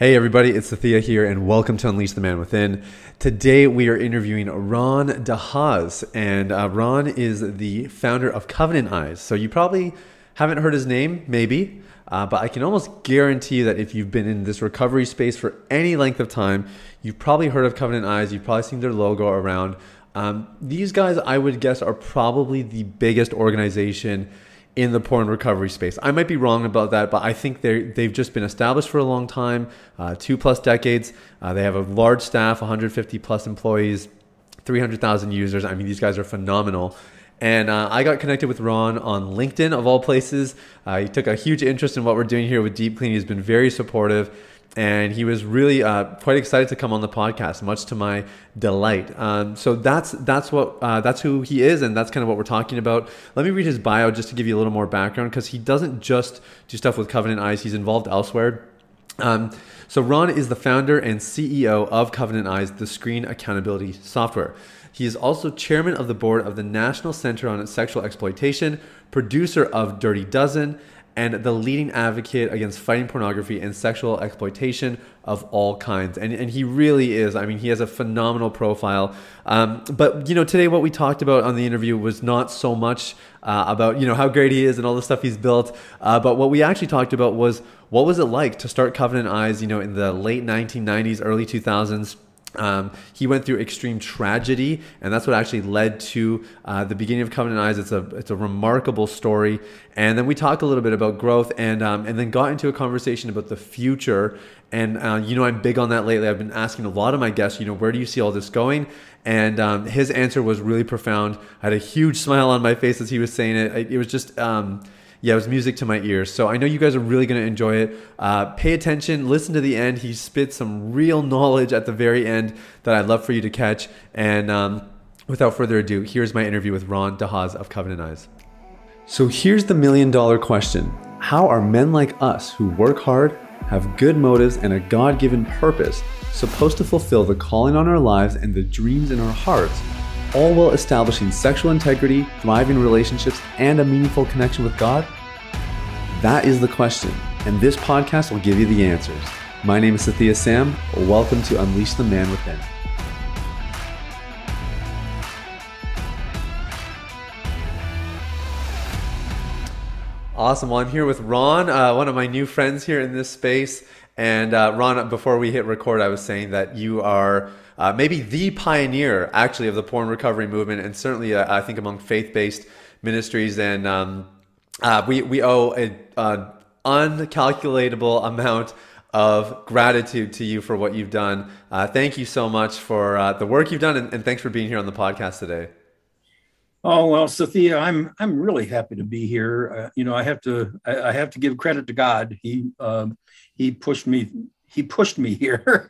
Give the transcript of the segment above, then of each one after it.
Hey everybody, it's Thea here, and welcome to Unleash the Man Within. Today we are interviewing Ron DeHaas, and uh, Ron is the founder of Covenant Eyes. So you probably haven't heard his name, maybe, uh, but I can almost guarantee you that if you've been in this recovery space for any length of time, you've probably heard of Covenant Eyes. You've probably seen their logo around. Um, these guys, I would guess, are probably the biggest organization in the porn recovery space. I might be wrong about that, but I think they they've just been established for a long time, uh, two plus decades. Uh, they have a large staff, 150 plus employees, 300,000 users. I mean, these guys are phenomenal. And uh, I got connected with Ron on LinkedIn, of all places. Uh, he took a huge interest in what we're doing here with Deep Clean. He's been very supportive and he was really uh, quite excited to come on the podcast, much to my delight. Um, so that's that's what uh, that's who he is, and that's kind of what we're talking about. Let me read his bio just to give you a little more background, because he doesn't just do stuff with Covenant Eyes; he's involved elsewhere. Um, so Ron is the founder and CEO of Covenant Eyes, the screen accountability software. He is also chairman of the board of the National Center on Sexual Exploitation, producer of Dirty Dozen, and the leading advocate against fighting pornography and sexual exploitation of all kinds. And, and he really is. I mean, he has a phenomenal profile. Um, but, you know, today what we talked about on the interview was not so much uh, about, you know, how great he is and all the stuff he's built. Uh, but what we actually talked about was what was it like to start Covenant Eyes, you know, in the late 1990s, early 2000s um, he went through extreme tragedy, and that's what actually led to uh, the beginning of Covenant Eyes. It's a it's a remarkable story, and then we talked a little bit about growth, and um, and then got into a conversation about the future. And uh, you know, I'm big on that lately. I've been asking a lot of my guests, you know, where do you see all this going? And um, his answer was really profound. I had a huge smile on my face as he was saying it. It was just um, yeah, it was music to my ears. So I know you guys are really going to enjoy it. Uh, pay attention, listen to the end. He spits some real knowledge at the very end that I'd love for you to catch. And um, without further ado, here's my interview with Ron DeHaas of Covenant Eyes. So here's the million dollar question How are men like us who work hard, have good motives, and a God given purpose supposed to fulfill the calling on our lives and the dreams in our hearts? all while establishing sexual integrity, thriving relationships, and a meaningful connection with God? That is the question, and this podcast will give you the answers. My name is Sathiya Sam. Welcome to Unleash the Man Within. Awesome. Well, I'm here with Ron, uh, one of my new friends here in this space. And uh, Ron, before we hit record, I was saying that you are uh, maybe the pioneer, actually, of the porn recovery movement, and certainly, uh, I think, among faith-based ministries. And um, uh, we we owe an uncalculatable amount of gratitude to you for what you've done. Uh, thank you so much for uh, the work you've done, and, and thanks for being here on the podcast today. Oh well, Sophia, I'm I'm really happy to be here. Uh, you know, I have to I, I, have to give credit to God. He um, he pushed me he pushed me here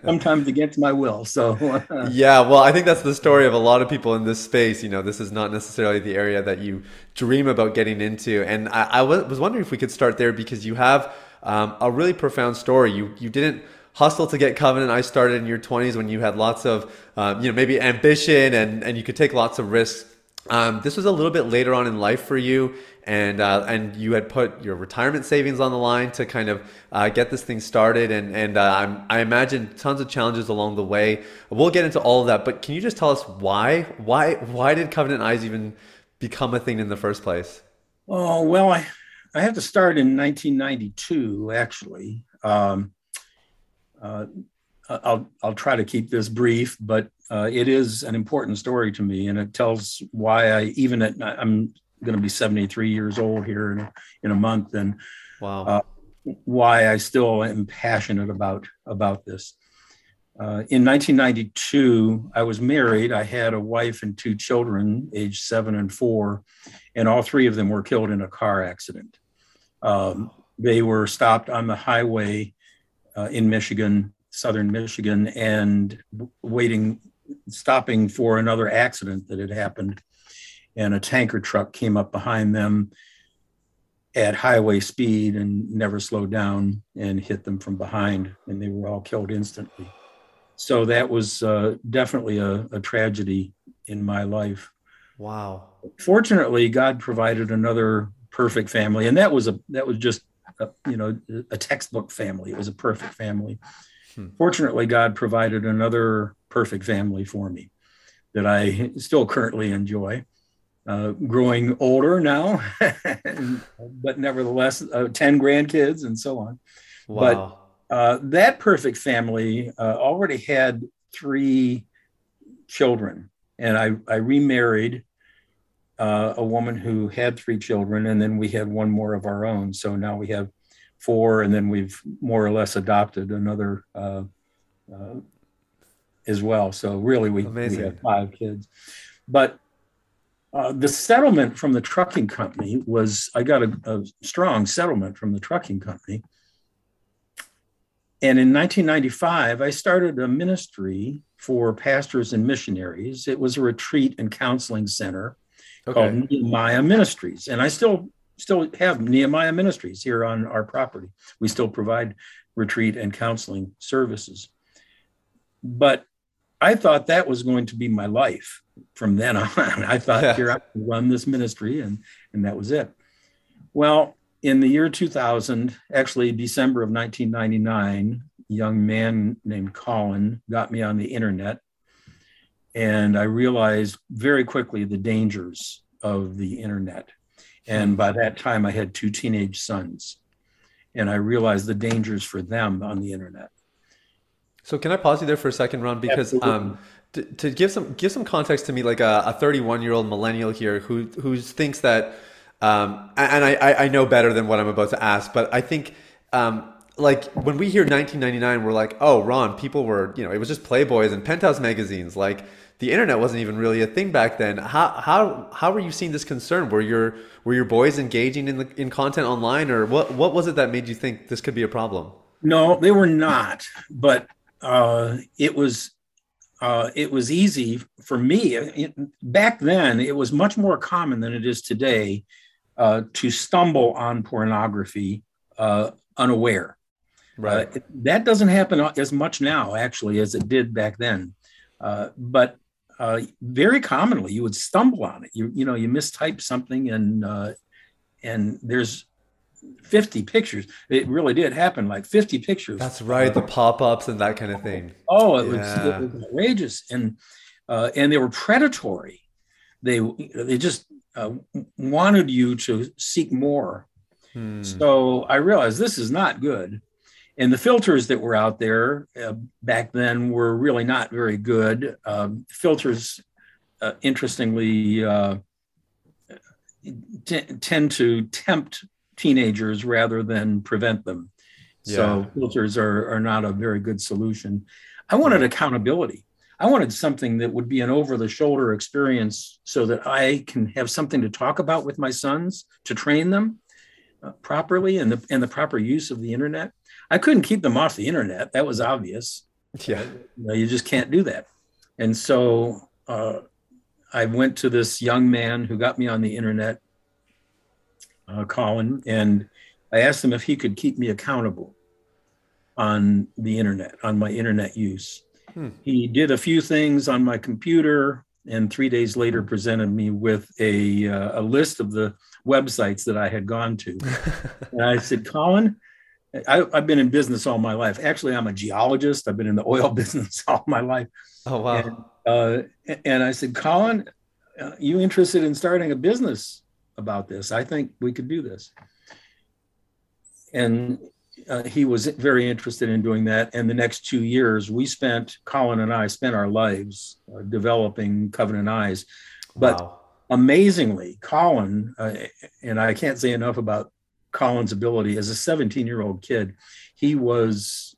sometimes against my will so uh, yeah well i think that's the story of a lot of people in this space you know this is not necessarily the area that you dream about getting into and i, I was wondering if we could start there because you have um, a really profound story. You you didn't hustle to get Covenant Eyes started in your 20s when you had lots of um, you know maybe ambition and and you could take lots of risks um, this was a little bit later on in life for you, and uh, and you had put your retirement savings on the line to kind of uh, get this thing started, and and uh, i imagine tons of challenges along the way. We'll get into all of that, but can you just tell us why why why did Covenant Eyes even become a thing in the first place? Oh well, I I have to start in 1992 actually. Um, uh, I'll I'll try to keep this brief, but uh, it is an important story to me, and it tells why I even at I'm going to be 73 years old here in a, in a month, and wow, uh, why I still am passionate about about this. Uh, in 1992, I was married. I had a wife and two children, aged seven and four, and all three of them were killed in a car accident. Um, they were stopped on the highway uh, in Michigan, southern Michigan, and waiting stopping for another accident that had happened. And a tanker truck came up behind them at highway speed and never slowed down and hit them from behind, and they were all killed instantly. So that was uh, definitely a, a tragedy in my life. Wow. Fortunately, God provided another perfect family, and that was a that was just a, you know a textbook family. It was a perfect family. Hmm. Fortunately, God provided another perfect family for me that I still currently enjoy. Uh, growing older now, but nevertheless, uh, 10 grandkids and so on. Wow. But uh, that perfect family uh, already had three children. And I, I remarried uh, a woman who had three children, and then we had one more of our own. So now we have four, and then we've more or less adopted another uh, uh, as well. So really, we, we have five kids. But uh, the settlement from the trucking company was I got a, a strong settlement from the trucking company. And in 1995, I started a ministry for pastors and missionaries. It was a retreat and counseling center okay. called Nehemiah Ministries, and I still still have Nehemiah Ministries here on our property. We still provide retreat and counseling services. But I thought that was going to be my life from then on. I thought yeah. here I run this ministry and and that was it. Well, in the year 2000, actually December of 1999, a young man named Colin got me on the internet and I realized very quickly the dangers of the internet. And by that time, I had two teenage sons, and I realized the dangers for them on the internet. So, can I pause you there for a second, Ron? Because um, to, to, give some give some context to me, like a 31 year old millennial here who who thinks that, um, and I I know better than what I'm about to ask, but I think. Um, like when we hear 1999, we're like, oh, Ron, people were, you know, it was just Playboys and Penthouse magazines. Like the internet wasn't even really a thing back then. How how how were you seeing this concern? Were your were your boys engaging in the in content online, or what what was it that made you think this could be a problem? No, they were not. But uh, it was uh, it was easy for me it, back then. It was much more common than it is today uh, to stumble on pornography uh, unaware. Right. Uh, that doesn't happen as much now, actually, as it did back then. Uh, but uh, very commonly, you would stumble on it. You you know you mistype something, and uh, and there's 50 pictures. It really did happen, like 50 pictures. That's right, the pop-ups and that kind of thing. Oh, it, yeah. was, it was, outrageous, and uh, and they were predatory. They they just uh, wanted you to seek more. Hmm. So I realized this is not good and the filters that were out there uh, back then were really not very good. Um, filters, uh, interestingly, uh, t- tend to tempt teenagers rather than prevent them. Yeah. So filters are, are not a very good solution. I wanted accountability. I wanted something that would be an over the shoulder experience so that I can have something to talk about with my sons to train them uh, properly and the, and the proper use of the internet. I couldn't keep them off the internet. That was obvious. Yeah. You, know, you just can't do that. And so uh, I went to this young man who got me on the internet, uh, Colin, and I asked him if he could keep me accountable on the internet, on my internet use. Hmm. He did a few things on my computer, and three days later presented me with a, uh, a list of the websites that I had gone to. and I said, Colin, I, have been in business all my life. Actually, I'm a geologist. I've been in the oil business all my life. Oh wow! And, uh, and I said, Colin, uh, you interested in starting a business about this? I think we could do this. And uh, he was very interested in doing that. And the next two years, we spent Colin and I spent our lives uh, developing Covenant Eyes. But wow. amazingly, Colin uh, and I can't say enough about Colin's ability as a 17 year old kid. He was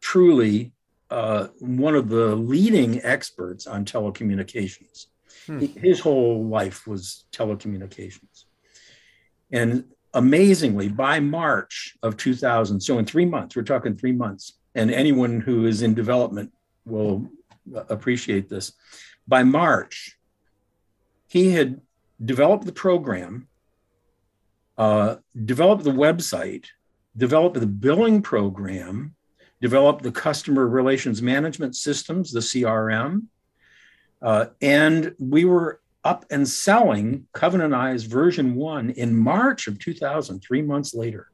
truly uh, one of the leading experts on telecommunications. Hmm. His whole life was telecommunications. And amazingly, by March of 2000, so in three months, we're talking three months, and anyone who is in development will appreciate this. By March, he had developed the program uh, develop the website, develop the billing program, develop the customer relations management systems, the CRM. Uh, and we were up and selling Covenant Eyes version one in March of 2000, three months later.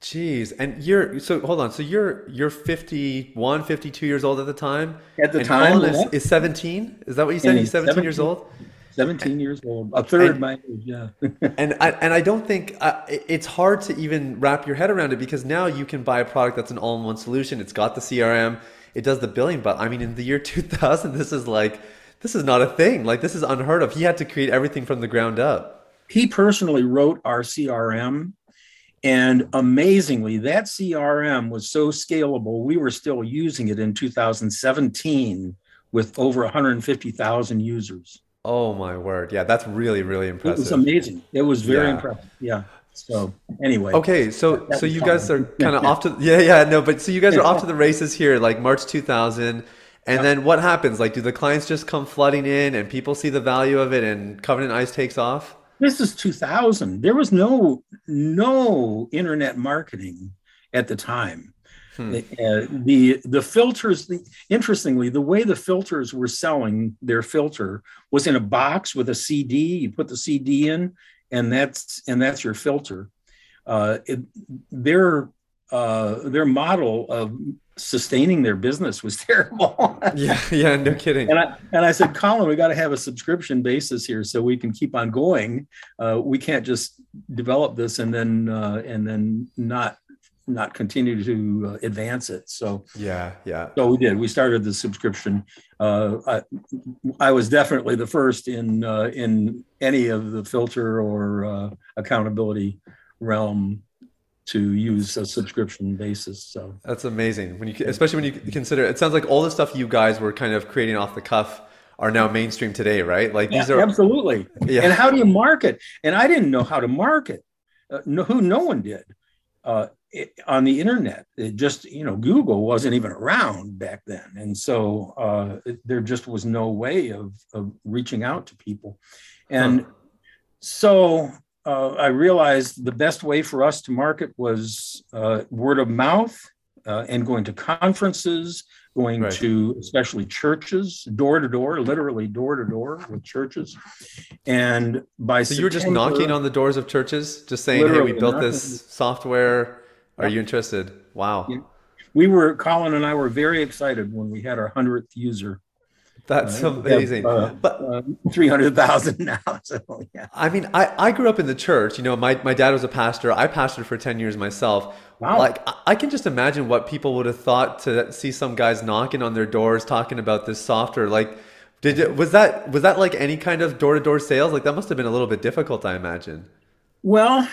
Jeez. And you're so hold on. So you're you're 51, 52 years old at the time. At the time, Colin yeah. is, is 17. Is that what you said? And He's 17 years old. 17 years old, a third And- my age. Yeah. And I, and I don't think uh, it's hard to even wrap your head around it because now you can buy a product that's an all-in-one solution. It's got the CRM, it does the billing, but I mean in the year 2000 this is like this is not a thing. Like this is unheard of. He had to create everything from the ground up. he personally wrote our CRM. And amazingly, that CRM was so scalable, we were still using it in 2017 with over 150,000 users. Oh my word. Yeah, that's really really impressive. It was amazing. It was very Yeah. impressive. Yeah. So, anyway. Okay, so so you guys are kind of off to yeah yeah no, but so you guys are off to the races here like March 2000 and then what happens? Like do the clients just come flooding in and people see the value of it and Covenant Eyes takes off? This is 2000. There was no no internet marketing at the time. Hmm. Uh, the the filters. The, interestingly, the way the filters were selling their filter was in a box with a CD. You put the CD in, and that's and that's your filter. Uh, it, their uh, their model of sustaining their business was terrible. Yeah, yeah, no kidding. And I and I said, Colin, we got to have a subscription basis here so we can keep on going. Uh, we can't just develop this and then uh, and then not not continue to uh, advance it. So Yeah, yeah. so we did. We started the subscription. Uh, I, I was definitely the first in uh, in any of the filter or uh, accountability realm to use a subscription basis. So That's amazing. When you especially when you consider it sounds like all the stuff you guys were kind of creating off the cuff are now mainstream today, right? Like these Yeah, are absolutely. Yeah. And how do you market? And I didn't know how to market. Uh, no, who no one did uh, it, on the internet. It just you know Google wasn't even around back then, and so uh, it- there just was no way of of reaching out to people. And so uh, I realized the best way for us to market was uh, word of mouth uh, and going to conferences, going Right. to especially churches, door to door, literally door to door with churches. And by So you were just knocking on the doors of churches, just saying, "Hey, we built knocking. this software. Are you interested?" Wow, Yeah. We were Colin and I were very excited when we had our hundredth user. that's Uh, we have, amazing. uh, But Uh, Three hundred thousand now. So yeah. I mean, I, I grew up in the church. You know, my, my dad was a pastor. I pastored for 10 years myself. Wow. Like, I- I can just imagine what people would have thought to see some guys knocking on their doors talking about this software. Like, did it, was that was that like any kind of door to door sales? Like, that must have been a little bit difficult, I imagine. Well,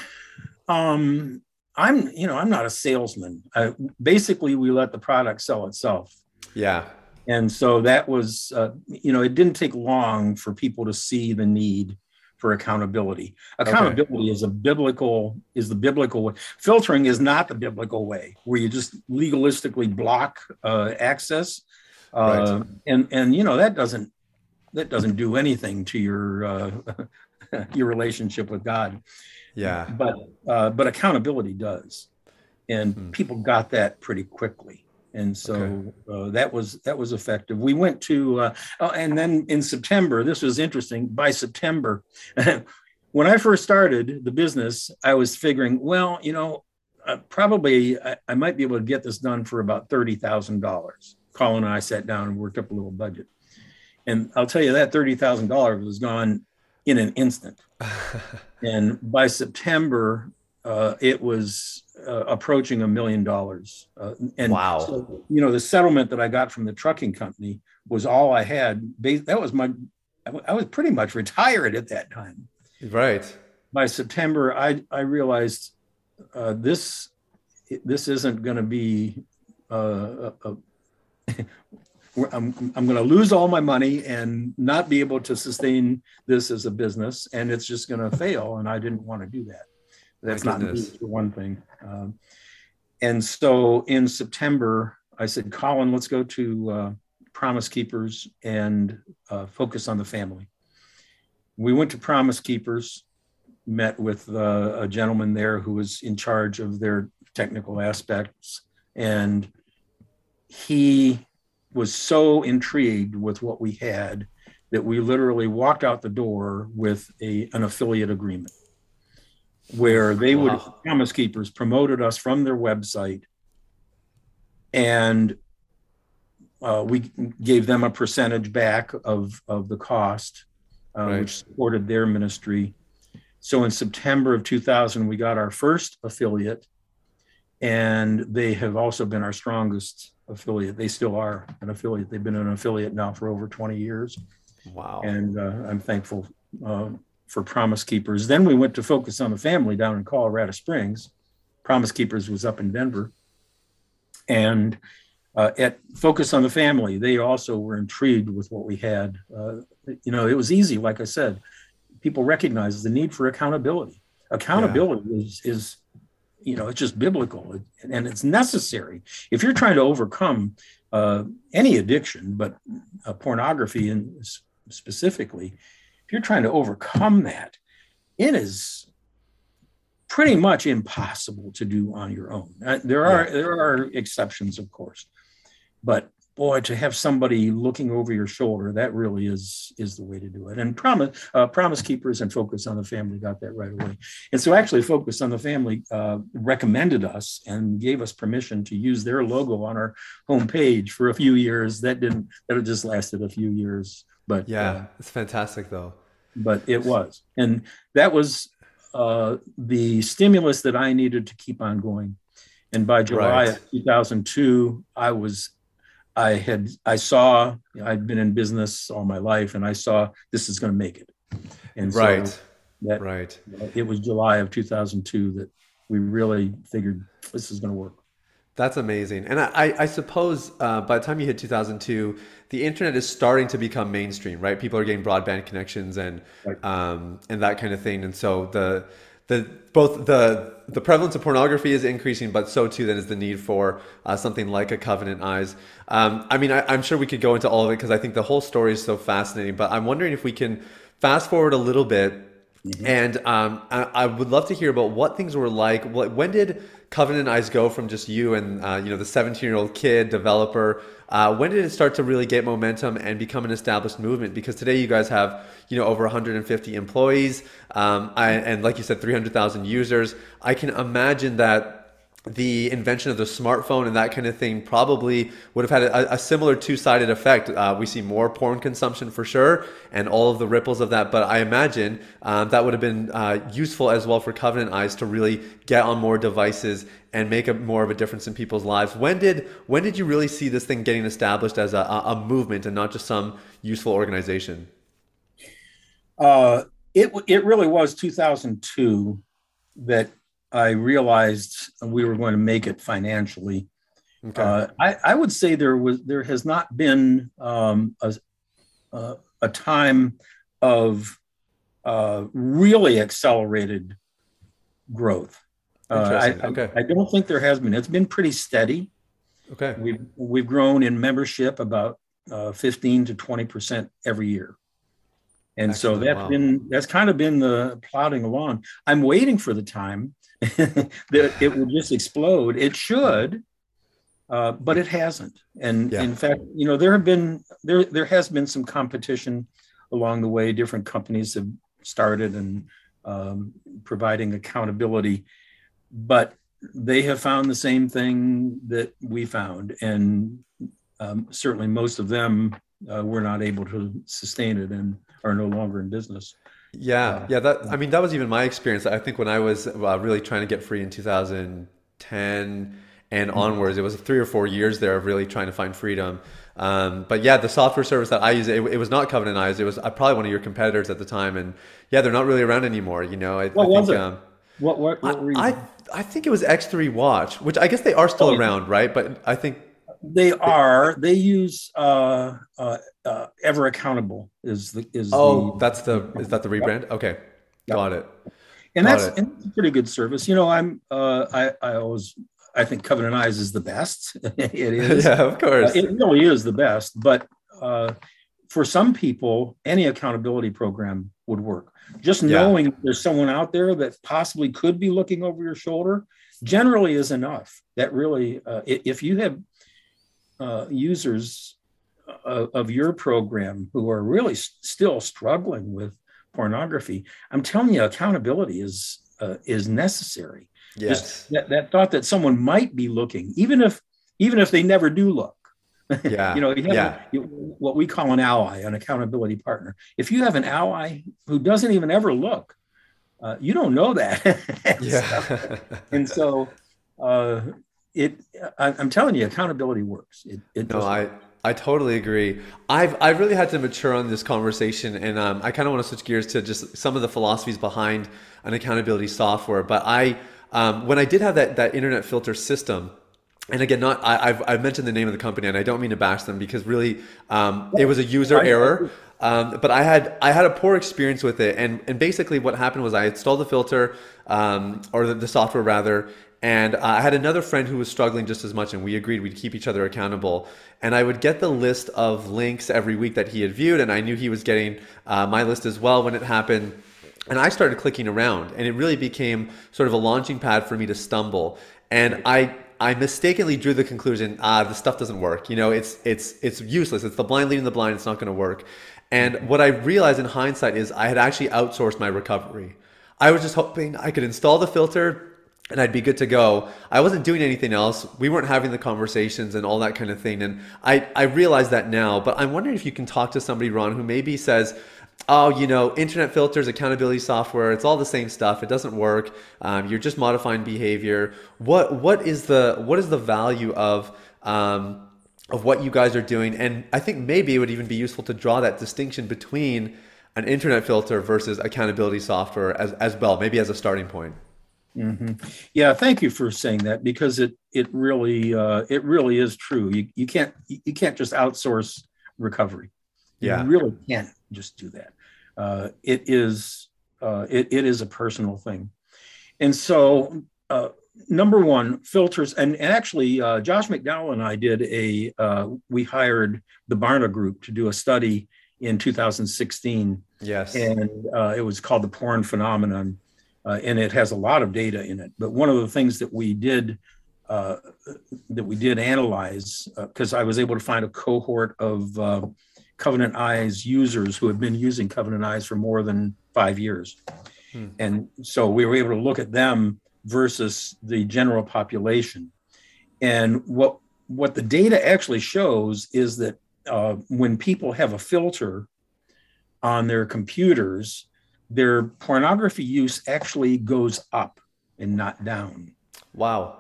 um, I'm you know I'm not a salesman. I, basically, we let the product sell itself. Yeah. and so that was uh, you know it didn't take long for people to see the need for accountability accountability is a biblical is the biblical way filtering is not the biblical way where you just legalistically block uh, access uh, Right. and and you know that doesn't that doesn't do anything to your uh, your relationship with god Yeah. but uh, but accountability does, and Hmm. people got that pretty quickly, and so uh, that was that was effective. We went to, uh, oh, and then in September, this was interesting. By September, when I first started the business, I was figuring, well, you know, uh, probably I, I might be able to get this done for about thirty thousand dollars. Colin and I sat down and worked up a little budget, and I'll tell you that thirty thousand dollars was gone in an instant and by September, uh, it was uh, approaching a million dollars. Uh, and Wow. so, you know, the settlement that I got from the trucking company was all I had. That was my. I was pretty much retired at that time. right. By September, I I realized uh, this this isn't going to be. Uh, a, a, I'm, I'm going to lose all my money and not be able to sustain this as a business, and it's just going to fail. And I didn't want to do that. That's not for one thing. Um, and so in September, I said, Colin, let's go to uh, Promise Keepers and uh, focus on the family. We went to Promise Keepers, met with uh, a gentleman there who was in charge of their technical aspects, and he was so intrigued with what we had that we literally walked out the door with a, an affiliate agreement. where they would Wow. promise keepers promoted us from their website and uh, we gave them a percentage back of, of the cost, uh, Right. which supported their ministry. So in September of 2000, we got our first affiliate, and they have also been our strongest affiliate. They still are an affiliate. They've been an affiliate now for over 20 years Wow. and uh, I'm thankful uh, for Promise Keepers. Then we went to Focus on the Family down in Colorado Springs. Promise Keepers was up in Denver, and uh, at Focus on the Family, they also were intrigued with what we had. Uh, you know, it was easy, like I said. People recognize the need for accountability. Accountability is is you know it's just biblical and it's necessary if you're trying to overcome uh, any addiction, but uh, pornography in specifically, if you're trying to overcome that, it is pretty much impossible to do on your own. Uh, there are there are exceptions, of course, but boy, to have somebody looking over your shoulder, that really is is the way to do it. And promise uh, promise keepers and focus on the family got that right away. And so actually, focus on the family uh, recommended us and gave us permission to use their logo on our homepage for a few years. That didn't that just lasted a few years, but yeah, uh, it's fantastic though. but it was, and that was uh, the stimulus that I needed to keep on going. And by July Right. of 2002, I was, I had, I saw, I'd been in business all my life, and I saw this is going to make it. And so Right. that Right. it was July of 2002 that we really figured this is going to work. That's amazing. And I, I I suppose uh, by the time you hit 2002, the internet is starting to become mainstream, right? People are getting broadband connections and Right. um, and that kind of thing. And so the the both the the prevalence of pornography is increasing, but so too then is the need for uh, something like a Covenant Eyes. Um, I mean, I, I'm sure we could go into all of it because I think the whole story is so fascinating. But I'm wondering if we can fast forward a little bit and um, I, I would love to hear about what things were like. What, when did Covenant Eyes go from just you and uh, you know the 17 year old kid developer? Uh, when did it start to really get momentum and become an established movement? Because today you guys have you know over 150 employees, um, I, and like you said, 300,000 users. I can imagine that the invention of the smartphone and that kind of thing probably would have had a, a similar two-sided effect. Uh, we see more porn consumption for sure, and all of the ripples of that. But I imagine um, that would have been uh, useful as well for Covenant Eyes to really get on more devices and make a more of a difference in people's lives. When did when did you really see this thing getting established as a, a movement and not just some useful organization? Uh, it it really was 2002 that I realized we were going to make it financially. Okay. Uh, I, I would say there was there has not been um, a, a a time of uh, really accelerated growth. Uh, I, Interesting. I- I don't think there has been. It's been pretty steady. okay. We've we've grown in membership about uh, 15 to 20 percent every year, and so Excellent. that's Wow. been that's kind of been the plodding along. I'm waiting for the time that it will just explode. It should, uh, but it hasn't. And Yeah. in fact, you know, there have been there there has been some competition along the way. Different companies have started and um, providing accountability, but they have found the same thing that we found, and um, certainly most of them uh, were not able to sustain it and are no longer in business. Yeah, yeah. That I mean, that was even my experience. I think when I was uh, really trying to get free in 2010 and onwards, it was three or four years there of really trying to find freedom. Um, but yeah, the software service that I use, it, it was not Covenant Eyes. It was uh, probably one of your competitors at the time, and yeah, they're not really around anymore. You know, I, What I was think, it? Um, What what, what were you? I I think it was X3 Watch, which I guess they are still Oh, yeah. around, right? But I think They are. They use uh, uh, uh, Ever Accountable is the is oh, the, that's the is that the rebrand? Okay, Yep. got it. and got that's it. and it's a pretty good service. You know, I'm uh, I I always I think Covenant Eyes is the best. it is. yeah, of course. Uh, it really is the best. But uh, for some people, any accountability program would work. Just Yeah. knowing there's someone out there that possibly could be looking over your shoulder generally is enough. That really, uh, if you have uh, users of, of your program who are really s- still struggling with pornography, I'm telling you, accountability is uh, is necessary. Yes. Just that, that thought that someone might be looking, even if even if they never do look. Yeah. you know, you have yeah. a, what we call an ally, an accountability partner. If you have an ally who doesn't even ever look, uh, you don't know that. yeah. and so uh, it, I, am telling you, accountability works. It, it no, I, I totally agree. I've I've really had to mature on this conversation, and um, I kind of want to switch gears to just some of the philosophies behind an accountability software. But I, um, when I did have that that internet filter system, and again, not I, have I've mentioned the name of the company, and I don't mean to bash them because really, um, it was a user error. Um, but I had I had a poor experience with it, and and basically what happened was I installed the filter um, or the, the, software rather, and uh, I had another friend who was struggling just as much, and we agreed we'd keep each other accountable. And I would get the list of links every week that he had viewed, and I knew he was getting uh, my list as well when it happened. And I started clicking around, and it really became sort of a launching pad for me to stumble. And I I mistakenly drew the conclusion, ah, the stuff doesn't work. You know, it's it's it's useless. It's the blind leading the blind. It's not going to work. And what I realized in hindsight is I had actually outsourced my recovery. I was just hoping I could install the filter and I'd be good to go. I wasn't doing anything else. We weren't having the conversations and all that kind of thing. And I, I realize that now, but I'm wondering if you can talk to somebody, Ron, who maybe says, oh, you know, internet filters, accountability software, it's all the same stuff. It doesn't work. Um, you're just modifying behavior. What, what is the, what is the value of, um, of what you guys are doing? And I think maybe it would even be useful to draw that distinction between an internet filter versus accountability software as, as well, maybe as a starting point. Mm-hmm. Yeah, thank you for saying that because it it really uh, it really is true. You you can't you can't just outsource recovery. Yeah, you really can't just do that. Uh, it is uh, it it is a personal thing, and so uh, number one filters and, and actually uh, Josh McDowell and I did a uh, we hired the Barna Group to do a study in 2016. Yes, and it was called the porn phenomenon uh, and it has a lot of data in it. But one of the things that we did uh, that we did analyze because uh, I was able to find a cohort of uh, Covenant Eyes users who have been using Covenant Eyes for more than five years, hmm. and so we were able to look at them versus the general population. And what what the data actually shows is that uh, when people have a filter on their computers, their pornography use actually goes up and not down. Wow.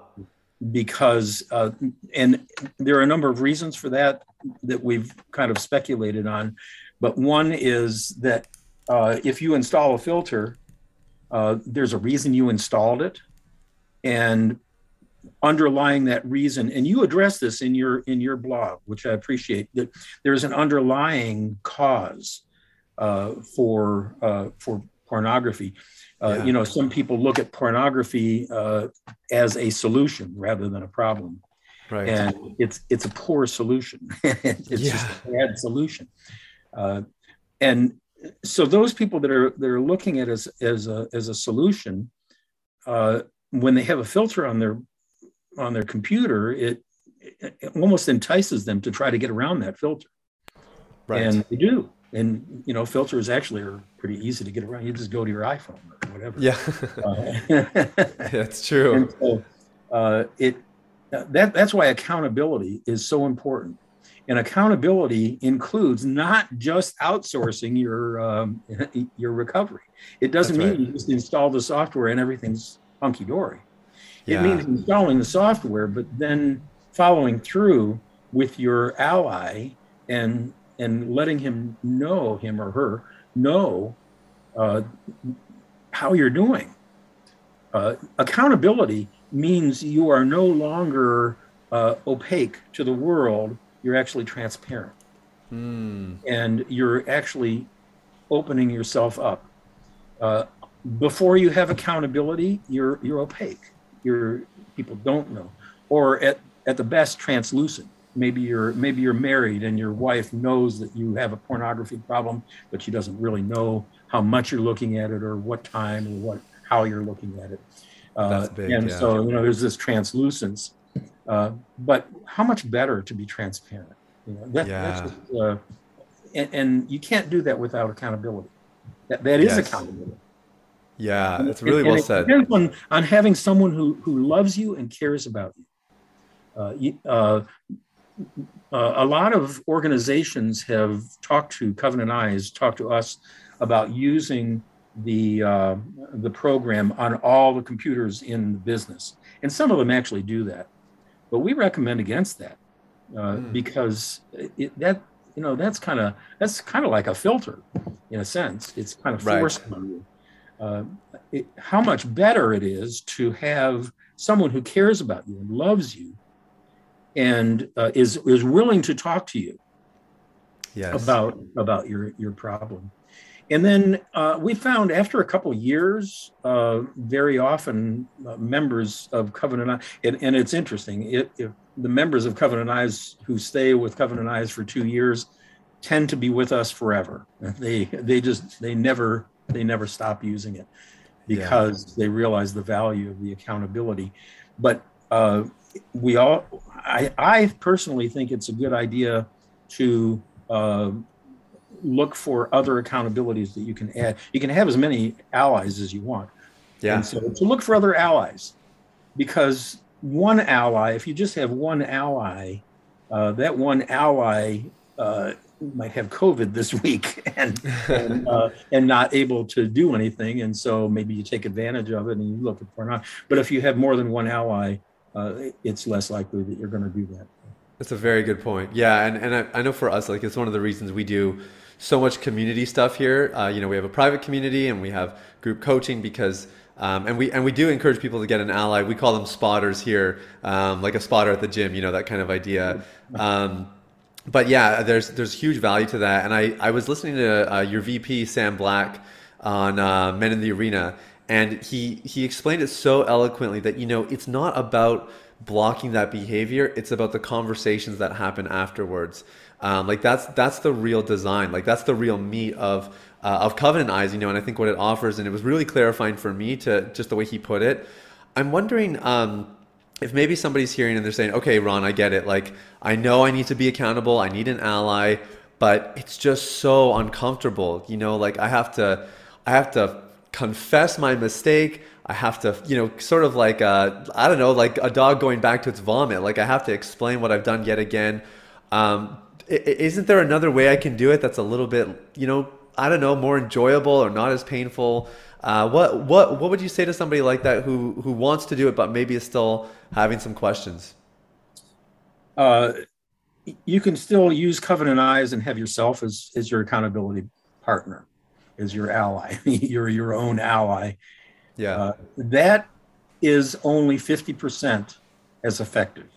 Because, uh, and there are a number of reasons for that that we've kind of speculated on. But one is that uh, if you install a filter, uh, there's a reason you installed it. And underlying that reason and you address this in your in your blog which i appreciate that there's an underlying cause for uh, for pornography. Uh, yeah. You know, some people look at pornography uh, as a solution rather than a problem, right. and it's it's a poor solution. it's yeah. just a bad solution, uh, and so those people that are that are looking at it as as a as a solution, uh, when they have a filter on their on their computer, it, it almost entices them to try to get around that filter, right. and they do and you know filters actually are pretty easy to get around. You just go to your iphone or whatever. Yeah. Uh, that's true. So, uh, it that that's why accountability is so important. And accountability includes not just outsourcing your um, your recovery. It doesn't that's mean right. you just install the software and everything's hunky-dory. Yeah. it means installing the software but then following through with your ally and and letting him know him or her know uh, how you're doing. Uh, accountability means you are no longer uh, opaque to the world. You're actually transparent, mm. and you're actually opening yourself up. Uh, before you have accountability, you're you're opaque. You're people don't know, or at at the best translucent maybe you're maybe you're married and your wife knows that you have a pornography problem but she doesn't really know how much you're looking at it or what time or what how you're looking at it uh, big, and yeah. so you know there's this translucence uh, but how much better to be transparent you know that, yeah. that's just, uh, and, and, you can't do that without accountability that, that is yes. accountability Yeah, it's really well said. Depends on, on having someone who, who loves you and cares about you. Uh, uh, uh, a lot of organizations have talked to Covenant Eyes, talked to us about using the uh, the program on all the computers in the business, and some of them actually do that. But we recommend against that mm. because it, that you know that's kind of that's kind of like a filter in a sense. It's kind of forced right. on you. Uh, it, how much better it is to have someone who cares about you and loves you and uh, is is willing to talk to you yes. about about your your problem and then uh, we found after a couple years uh, very often uh, members of covenant and, and it's interesting it, it, the members of covenant eyes who stay with covenant eyes for two years tend to be with us forever they they just they never they never stop using it because yeah. they realize the value of the accountability but uh, we all I, I personally think it's a good idea to uh, look for other accountabilities that you can add. You can have as many allies as you want. Yeah. And so to look for other allies, because one ally, if you just have one ally, uh, that one ally uh, might have COVID this week and and, uh, and, not able to do anything, and so maybe you take advantage of it and you look for not. But if you have more than one ally, uh, it's less likely that you're going to do that. That's a very good point. Yeah, and and I, I, know for us, like it's one of the reasons we do so much community stuff here. Uh, you know, we have a private community and we have group coaching because. Um, and we and we do encourage people to get an ally. We call them spotters here, um, like a spotter at the gym, you know, that kind of idea. Um, but yeah, there's there's huge value to that. And I, I was listening to uh, your VP Sam Black on uh, Men in the Arena, and he he explained it so eloquently that you know it's not about blocking that behavior it's about the conversations that happen afterwards. Um, like that's that's the real design. Like that's the real meat of uh, of covenant eyes you know and i think what it offers and it was really clarifying for me to just the way he put it. I'm wondering um, if maybe somebody's hearing and they're saying okay ron i get it. Like i know i need to be accountable. I need an ally but it's just so uncomfortable you know? Like i have to i have to confess my mistake. I have to, you know, sort of like, uh, I don't know, like a dog going back to its vomit. Like I have to explain what I've done yet again. Um, isn't there another way I can do it that's a little bit, you know, I don't know, more enjoyable or not as painful? Uh, what what what would you say to somebody like that who who wants to do it but maybe is still having some questions? Uh, you can still use Covenant Eyes and have yourself as as your accountability partner as your ally. You're your own ally. Yeah. Uh, that is only 50% as effective.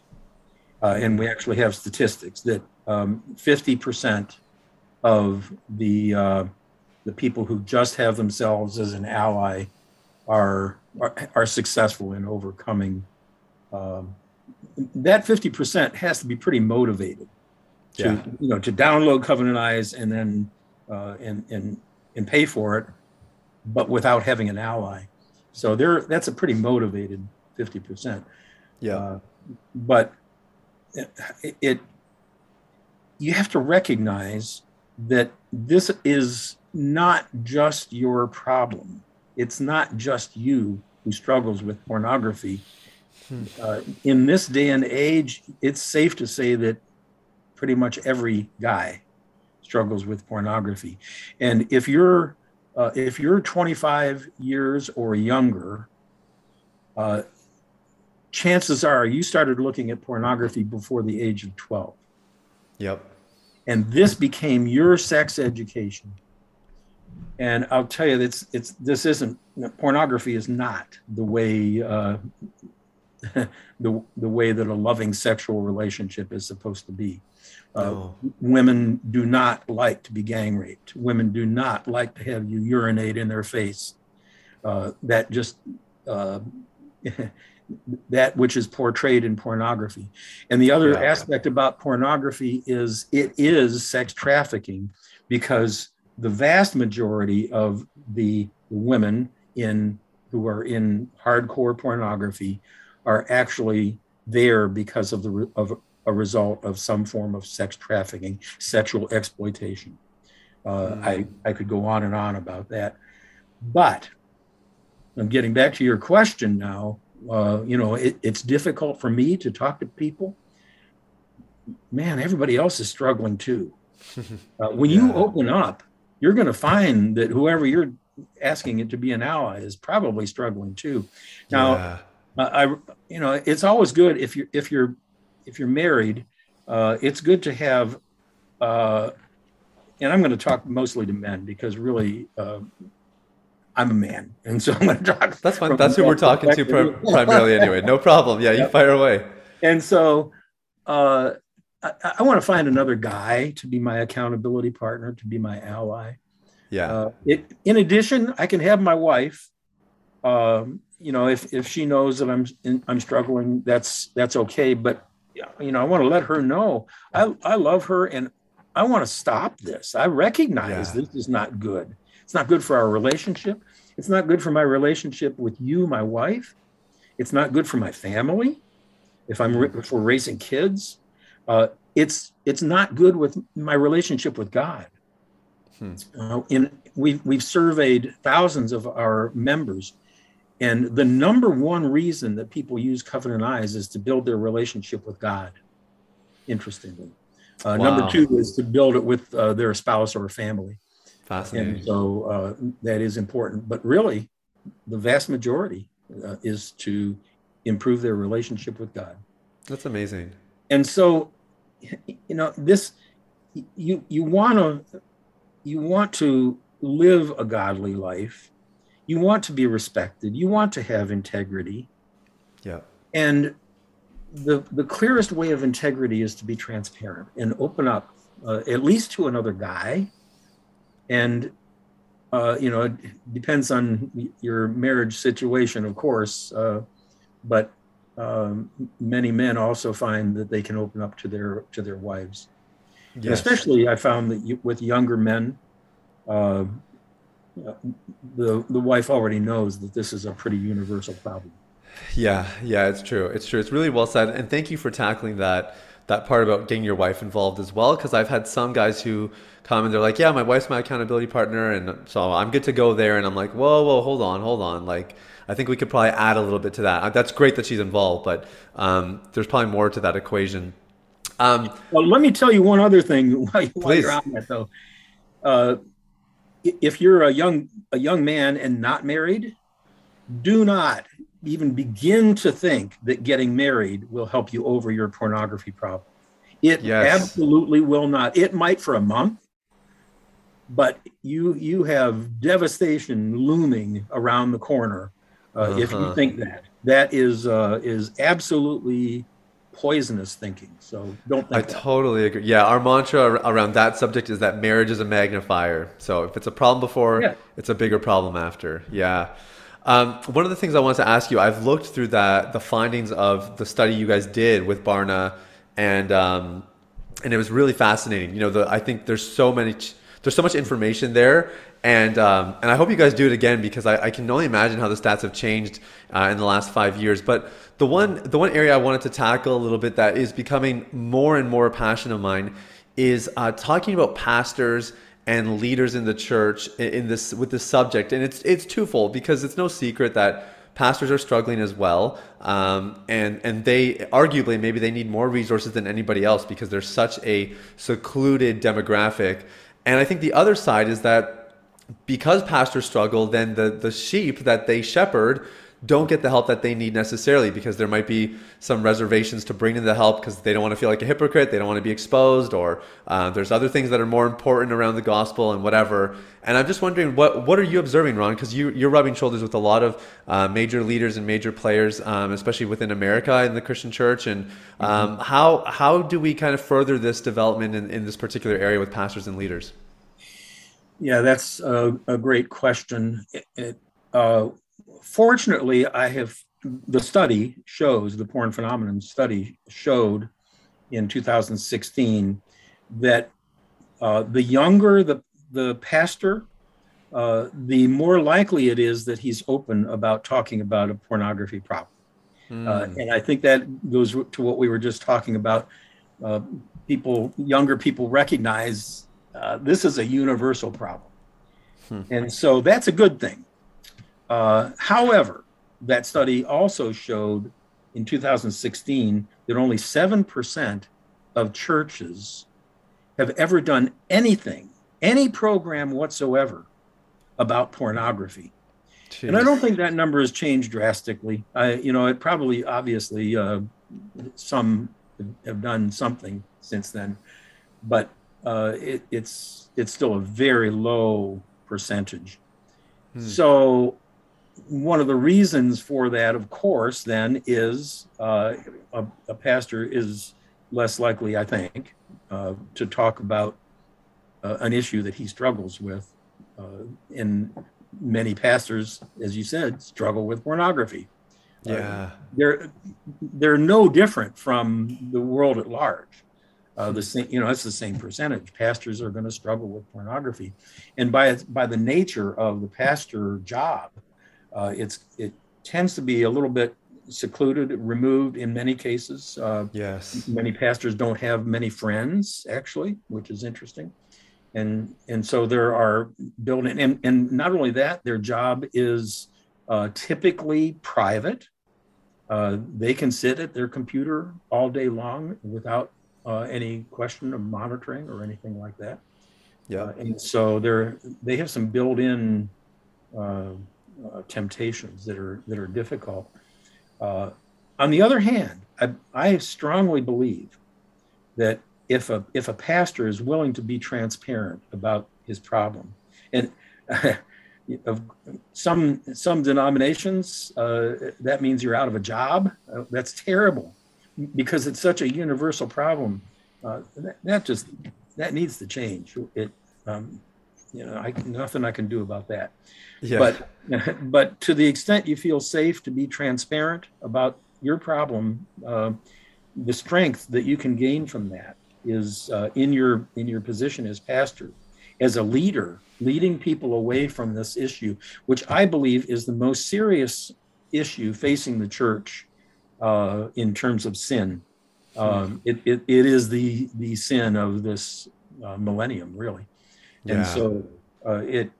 Uh, and we actually have statistics that um, 50% of the uh, the people who just have themselves as an ally are are, are successful in overcoming. Um, that 50% has to be pretty motivated to yeah. you know to download Covenant Eyes and then uh, and and and pay for it, but without having an ally. So there, that's a pretty motivated 50%. Yeah. Uh, but it, it, you have to recognize that this is not just your problem. It's not just you who struggles with pornography. Hmm. Uh, in this day and age, it's safe to say that pretty much every guy struggles with pornography. And if you're uh, if you're 25 years or younger, uh, chances are you started looking at pornography before the age of 12. Yep. And this became your sex education. And I'll tell you, it's it's this isn't pornography is not the way uh, the the way that a loving sexual relationship is supposed to be. Uh, women do not like to be gang raped. Women do not like to have you urinate in their face. Uh, that just uh, that which is portrayed in pornography. And the other yeah. aspect about pornography is it is sex trafficking because the vast majority of the women in who are in hardcore pornography are actually there because of the of a result of some form of sex trafficking, sexual exploitation. Uh, mm. I, I could go on and on about that. But I'm getting back to your question now. Uh, you know, it, it's difficult for me to talk to people. Man, everybody else is struggling too. Uh, when yeah. you open up, you're going to find that whoever you're asking it to be an ally is probably struggling too. Now, yeah. I, you know, it's always good if you're if you're if you're married, uh, it's good to have. Uh, and I'm going to talk mostly to men because really, uh, I'm a man, and so I'm going to talk. That's fine. That's who we're talking to primarily anyway. No problem. Yeah, you fire away. And so, uh, I, I want to find another guy to be my accountability partner, to be my ally. Yeah. Uh, it, in addition, I can have my wife. Um, you know, if if she knows that I'm I'm struggling, that's that's okay. But you know, I want to let her know I I love her and I want to stop this. I recognize yeah. this is not good. It's not good for our relationship. It's not good for my relationship with you, my wife. It's not good for my family. If I'm if we're raising kids, uh, it's it's not good with my relationship with God. Hmm. Uh, in we've we've surveyed thousands of our members, and the number one reason that people use Covenant Eyes is to build their relationship with God. Interestingly, uh, wow. number two is to build it with uh, their spouse or family. Fascinating. And so uh, that is important, but really, the vast majority uh, is to improve their relationship with God. That's amazing. And so, you know, this you you want to you want to live a godly life. You want to be respected. You want to have integrity. Yeah. And the the clearest way of integrity is to be transparent and open up, uh, at least to another guy. And uh, you know, it depends on your marriage situation, of course. Uh, but um, many men also find that they can open up to their to their wives. Yes. especially, I found that you, with younger men, uh, the the wife already knows that this is a pretty universal problem. Yeah, yeah, it's true. It's true. It's really well said, and thank you for tackling that that part about getting your wife involved as well. Because I've had some guys who come and they're like, "Yeah, my wife's my accountability partner," and so I'm good to go there. And I'm like, "Whoa, whoa, hold on, hold on." Like, I think we could probably add a little bit to that. That's great that she's involved, but um, there's probably more to that equation. Um, well, let me tell you one other thing while, while you're on that, though. Uh, if you're a young a young man and not married, do not even begin to think that getting married will help you over your pornography problem. It yes. absolutely will not. It might for a month, but you you have devastation looming around the corner uh, uh-huh. if you uh-huh. think that. That is uh, is absolutely poisonous thinking. So don't I that. totally agree. Yeah, our mantra around that subject is that marriage is a magnifier. So if it's a problem before, yeah. it's a bigger problem after. Yeah. Um, one of the things I wanted to ask you, I've looked through that the findings of the study you guys did with Barna, and um, and it was really fascinating. You know, the, I think there's so many, there's so much information there, and um, and I hope you guys do it again because I, I can only imagine how the stats have changed uh, in the last five years. But the one the one area I wanted to tackle a little bit that is becoming more and more a passion of mine is uh, talking about pastors and leaders in the church in this with this subject, and it's it's twofold because it's no secret that pastors are struggling as well, um, and and they arguably maybe they need more resources than anybody else because they're such a secluded demographic, and I think the other side is that because pastors struggle, then the the sheep that they shepherd don't get the help that they need necessarily because there might be some reservations to bring in the help because they don't want to feel like a hypocrite, they don't want to be exposed, or uh, there's other things that are more important around the gospel and whatever. And I'm just wondering, what what are you observing, Ron? Because you you're rubbing shoulders with a lot of uh, major leaders and major players, um, especially within America in the Christian church. And um, mm-hmm. how how do we kind of further this development in, in this particular area with pastors and leaders? Yeah, that's a, a great question. It, it, uh, fortunately, I have the study shows the porn phenomenon study showed in 2016 that uh, the younger the the pastor, uh, the more likely it is that he's open about talking about a pornography problem. Mm. Uh, and I think that goes to what we were just talking about. Uh, people, younger people, recognize uh, this is a universal problem, hmm. and so that's a good thing. Uh, however, that study also showed in 2016 that only 7% of churches have ever done anything, any program whatsoever about pornography. Jeez. And I don't think that number has changed drastically. I, you know, it probably, obviously, uh, some have done something since then, but uh, it, it's it's still a very low percentage. Hmm. So one of the reasons for that, of course, then is uh, a, a, pastor is less likely, I think, uh, to talk about uh, an issue that he struggles with. Uh, and many pastors, as you said, struggle with pornography. Uh, yeah, they're they're no different from the world at large. Uh, the same, you know, it's the same percentage. Pastors are going to struggle with pornography, and by by the nature of the pastor job, uh, it's it tends to be a little bit secluded, removed in many cases. Uh, yes. Many pastors don't have many friends, actually, which is interesting. And and so there are building, and, and not only that, their job is uh, typically private. Uh, they can sit at their computer all day long without uh, any question of monitoring or anything like that. Yeah. Uh, and so they're they have some built-in uh, temptations that are that are difficult. Uh, on the other hand, I, I, strongly believe that if a if a pastor is willing to be transparent about his problem, and of some some denominations uh, that means you're out of a job. Uh, that's terrible because it's such a universal problem. Uh, that, that, just that needs to change. It um, you know, I nothing I can do about that. Yeah. But but to the extent you feel safe to be transparent about your problem, uh, the strength that you can gain from that is uh, in your in your position as pastor, as a leader, leading people away from this issue, which I believe is the most serious issue facing the church uh, in terms of sin. Um, it, it, it is the the sin of this uh, millennium, really. And so uh, it,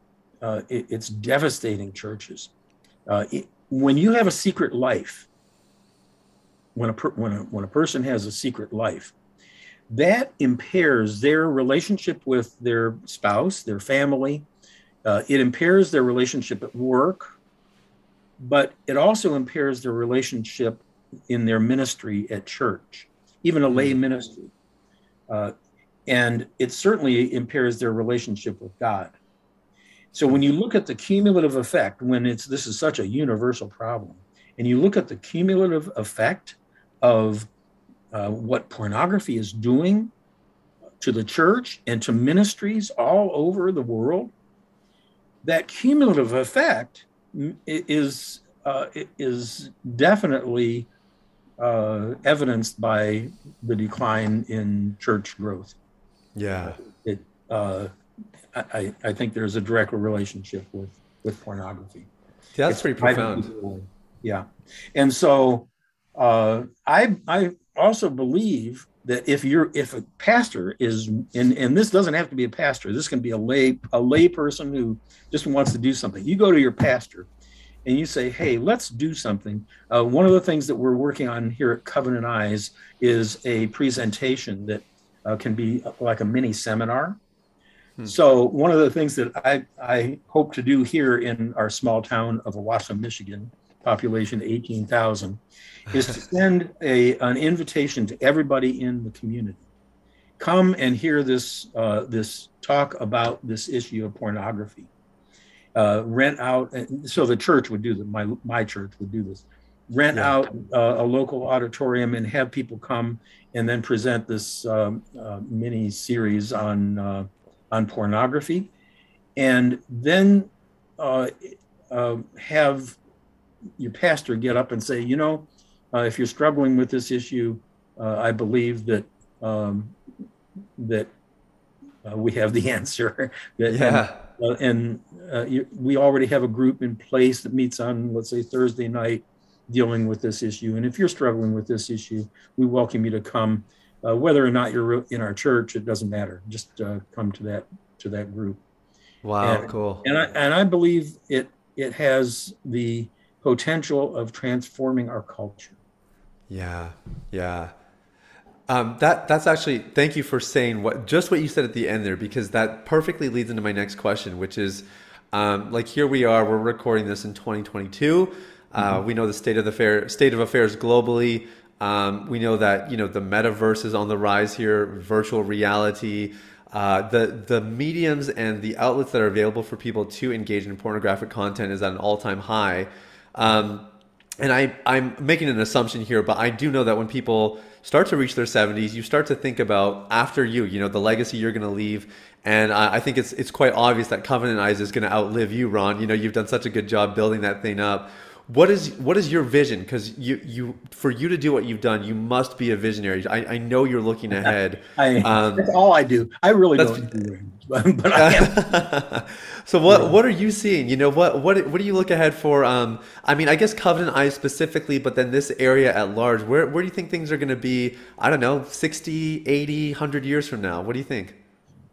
uh, it, it's devastating churches. Uh, it, when you have a secret life, when a, per, when, a, when a person has a secret life, that impairs their relationship with their spouse, their family. Uh, it impairs their relationship at work, but it also impairs their relationship in their ministry at church, even a lay mm-hmm. ministry. And it certainly impairs their relationship with God. So when you look at the cumulative effect, when it's this is such a universal problem, and you look at the cumulative effect of uh, what pornography is doing to the church and to ministries all over the world, that cumulative effect is uh, is definitely uh, evidenced by the decline in church growth. Yeah. It, uh, I, I think there's a direct relationship with, with pornography. Yeah, that's it's pretty profound. Yeah. And so uh, I, I also believe that if you're if a pastor is and and this doesn't have to be a pastor this can be a lay a lay person who just wants to do something you go to your pastor and you say hey let's do something uh, one of the things that we're working on here at covenant eyes is a presentation that uh, can be like a mini seminar. Hmm. So one of the things that I, I hope to do here in our small town of Owosso, Michigan, population 18,000, is to send a, an invitation to everybody in the community. Come and hear this, uh, this talk about this issue of pornography. Uh, rent out, so the church would do that, my, my church would do this rent yeah. out uh, a local auditorium and have people come and then present this um, uh, mini series on uh, on pornography, and then uh, uh, have your pastor get up and say, you know, uh, if you're struggling with this issue, I believe that um, that we have the answer. that, yeah. And, and you, we already have a group in place that meets on, let's say, Thursday night dealing with this issue. And if you're struggling with this issue, we welcome you to come. Uh, whether or not you're in our church, it doesn't matter. Just uh, come to that to that group. Wow, and, cool. And I and I believe it it has the potential of transforming our culture. Yeah, yeah. Um, that that's actually thank you for saying what just what you said at the end there because that perfectly leads into my next question, which is um, like here we are, we're recording this in 2022. Uh, mm-hmm. We know the state of the fair, state of affairs globally. Um, we know that you know the metaverse is on the rise here, virtual reality. Uh, the the mediums and the outlets that are available for people to engage in pornographic content is at an all time high. Um, and I, I'm making an assumption here, but I do know that when people start to reach their 70s, you start to think about after you, you know, the legacy you're going to leave. And I, I think it's it's quite obvious that Covenant Eyes is going to outlive you, Ron. You know, you've done such a good job building that thing up. What is what is your vision? Because you you for you to do what you've done, you must be a visionary. I, I know you're looking ahead. I, um, that's all I do. I really don't do but I am. so what what are you seeing? You know what what what do you look ahead for? Um, I mean, I guess Covenant Eyes specifically, but then this area at large. Where where do you think things are going to be? I don't know, 60, 80, 100 years from now. What do you think?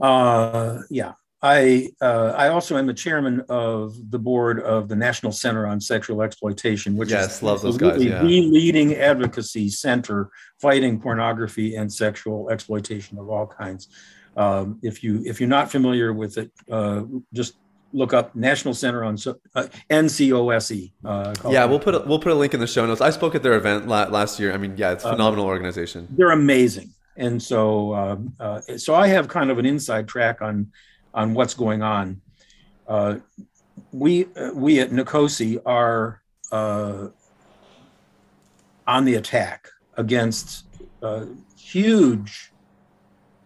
Uh, yeah. I uh, I also am the chairman of the board of the National Center on Sexual Exploitation, which yes, is love those guys, yeah. the leading advocacy center fighting pornography and sexual exploitation of all kinds. Um, if you if you're not familiar with it, uh, just look up National Center on uh, NCOSE. Uh, yeah, we'll put a, we'll put a link in the show notes. I spoke at their event last year. I mean, yeah, it's a uh, phenomenal organization. They're amazing, and so um, uh, so I have kind of an inside track on on what's going on. Uh, we uh, we at NCOSE are on the attack against huge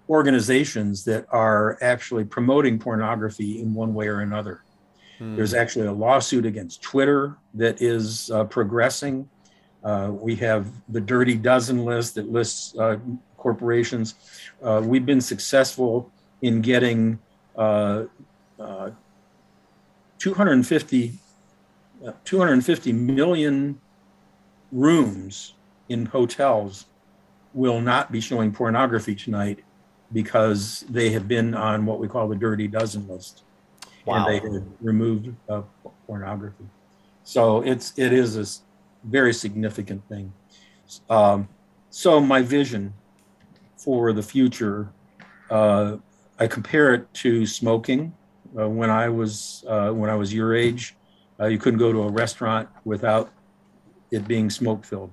organizations that are actually promoting pornography in one way or another. Hmm. There's actually a lawsuit against Twitter that is uh, progressing. Uh, we have the Dirty Dozen list that lists uh, corporations. Uh, we've been successful in getting uh, uh, 250, 250 million rooms in hotels will not be showing pornography tonight because they have been on what we call the dirty dozen list. Wow. And they have removed uh, pornography. So it's it is a very significant thing. Um, so my vision for the future, uh, I compare it to smoking. Uh, when I was uh, when I was your age, uh, you couldn't go to a restaurant without it being smoke filled.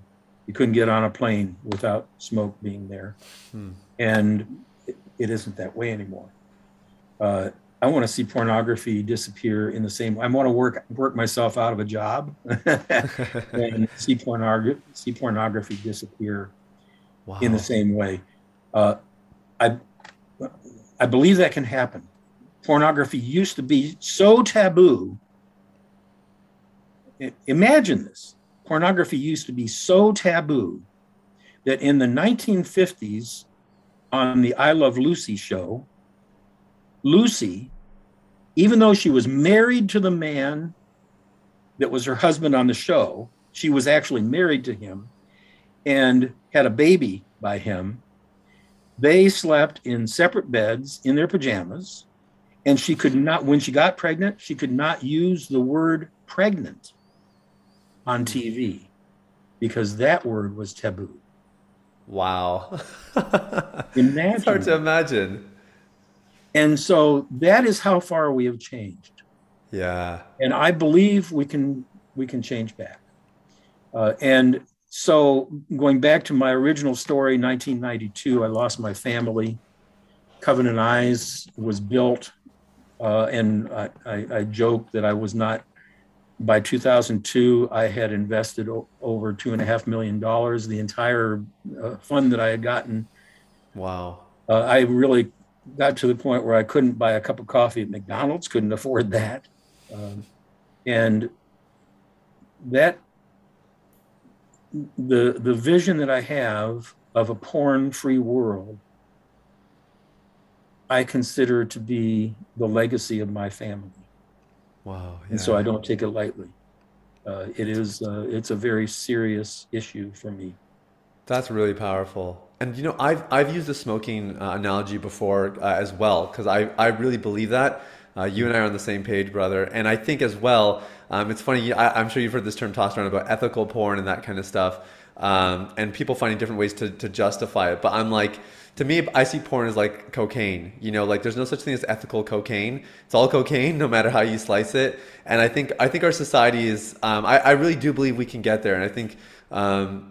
You couldn't get on a plane without smoke being there. Hmm. And it isn't that way anymore. Uh, I want to see pornography disappear in the same way. I want to work work myself out of a job and see pornography see pornography disappear wow. in the same way. Uh, I I believe that can happen. Pornography used to be so taboo. Imagine this. Pornography used to be so taboo that in the 1950s, on the I Love Lucy show, Lucy, even though she was married to the man that was her husband on the show, she was actually married to him and had a baby by him. They slept in separate beds in their pajamas. And she could not, when she got pregnant, she could not use the word pregnant on TV because that word was taboo. Wow. imagine. It's hard to imagine. And so that is how far we have changed. Yeah. And I believe we can we can change back. Uh, and so going back to my original story, 1992, I lost my family. Covenant Eyes was built, uh, and I, I, I joke that I was not by 2002, I had invested o- over two and a half million dollars. The entire uh, fund that I had gotten. Wow. Uh, I really got to the point where I couldn't buy a cup of coffee at McDonald's. Couldn't afford that, um, and that the the vision that I have of a porn-free world, I consider to be the legacy of my family. Wow. Yeah. And so I don't take it lightly. Uh, it is, uh, it's a very serious issue for me. That's really powerful. And you know, I've, I've used the smoking uh, analogy before uh, as well, because I, I really believe that. Uh, you and I are on the same page, brother. And I think as well, um, it's funny. I, am sure you've heard this term tossed around about ethical porn and that kind of stuff, um, and people finding different ways to, to justify it. But I'm like, to me, I see porn as like cocaine. You know, like there's no such thing as ethical cocaine. It's all cocaine, no matter how you slice it. And I think I think our society is. Um, I, I really do believe we can get there, and I think. Um,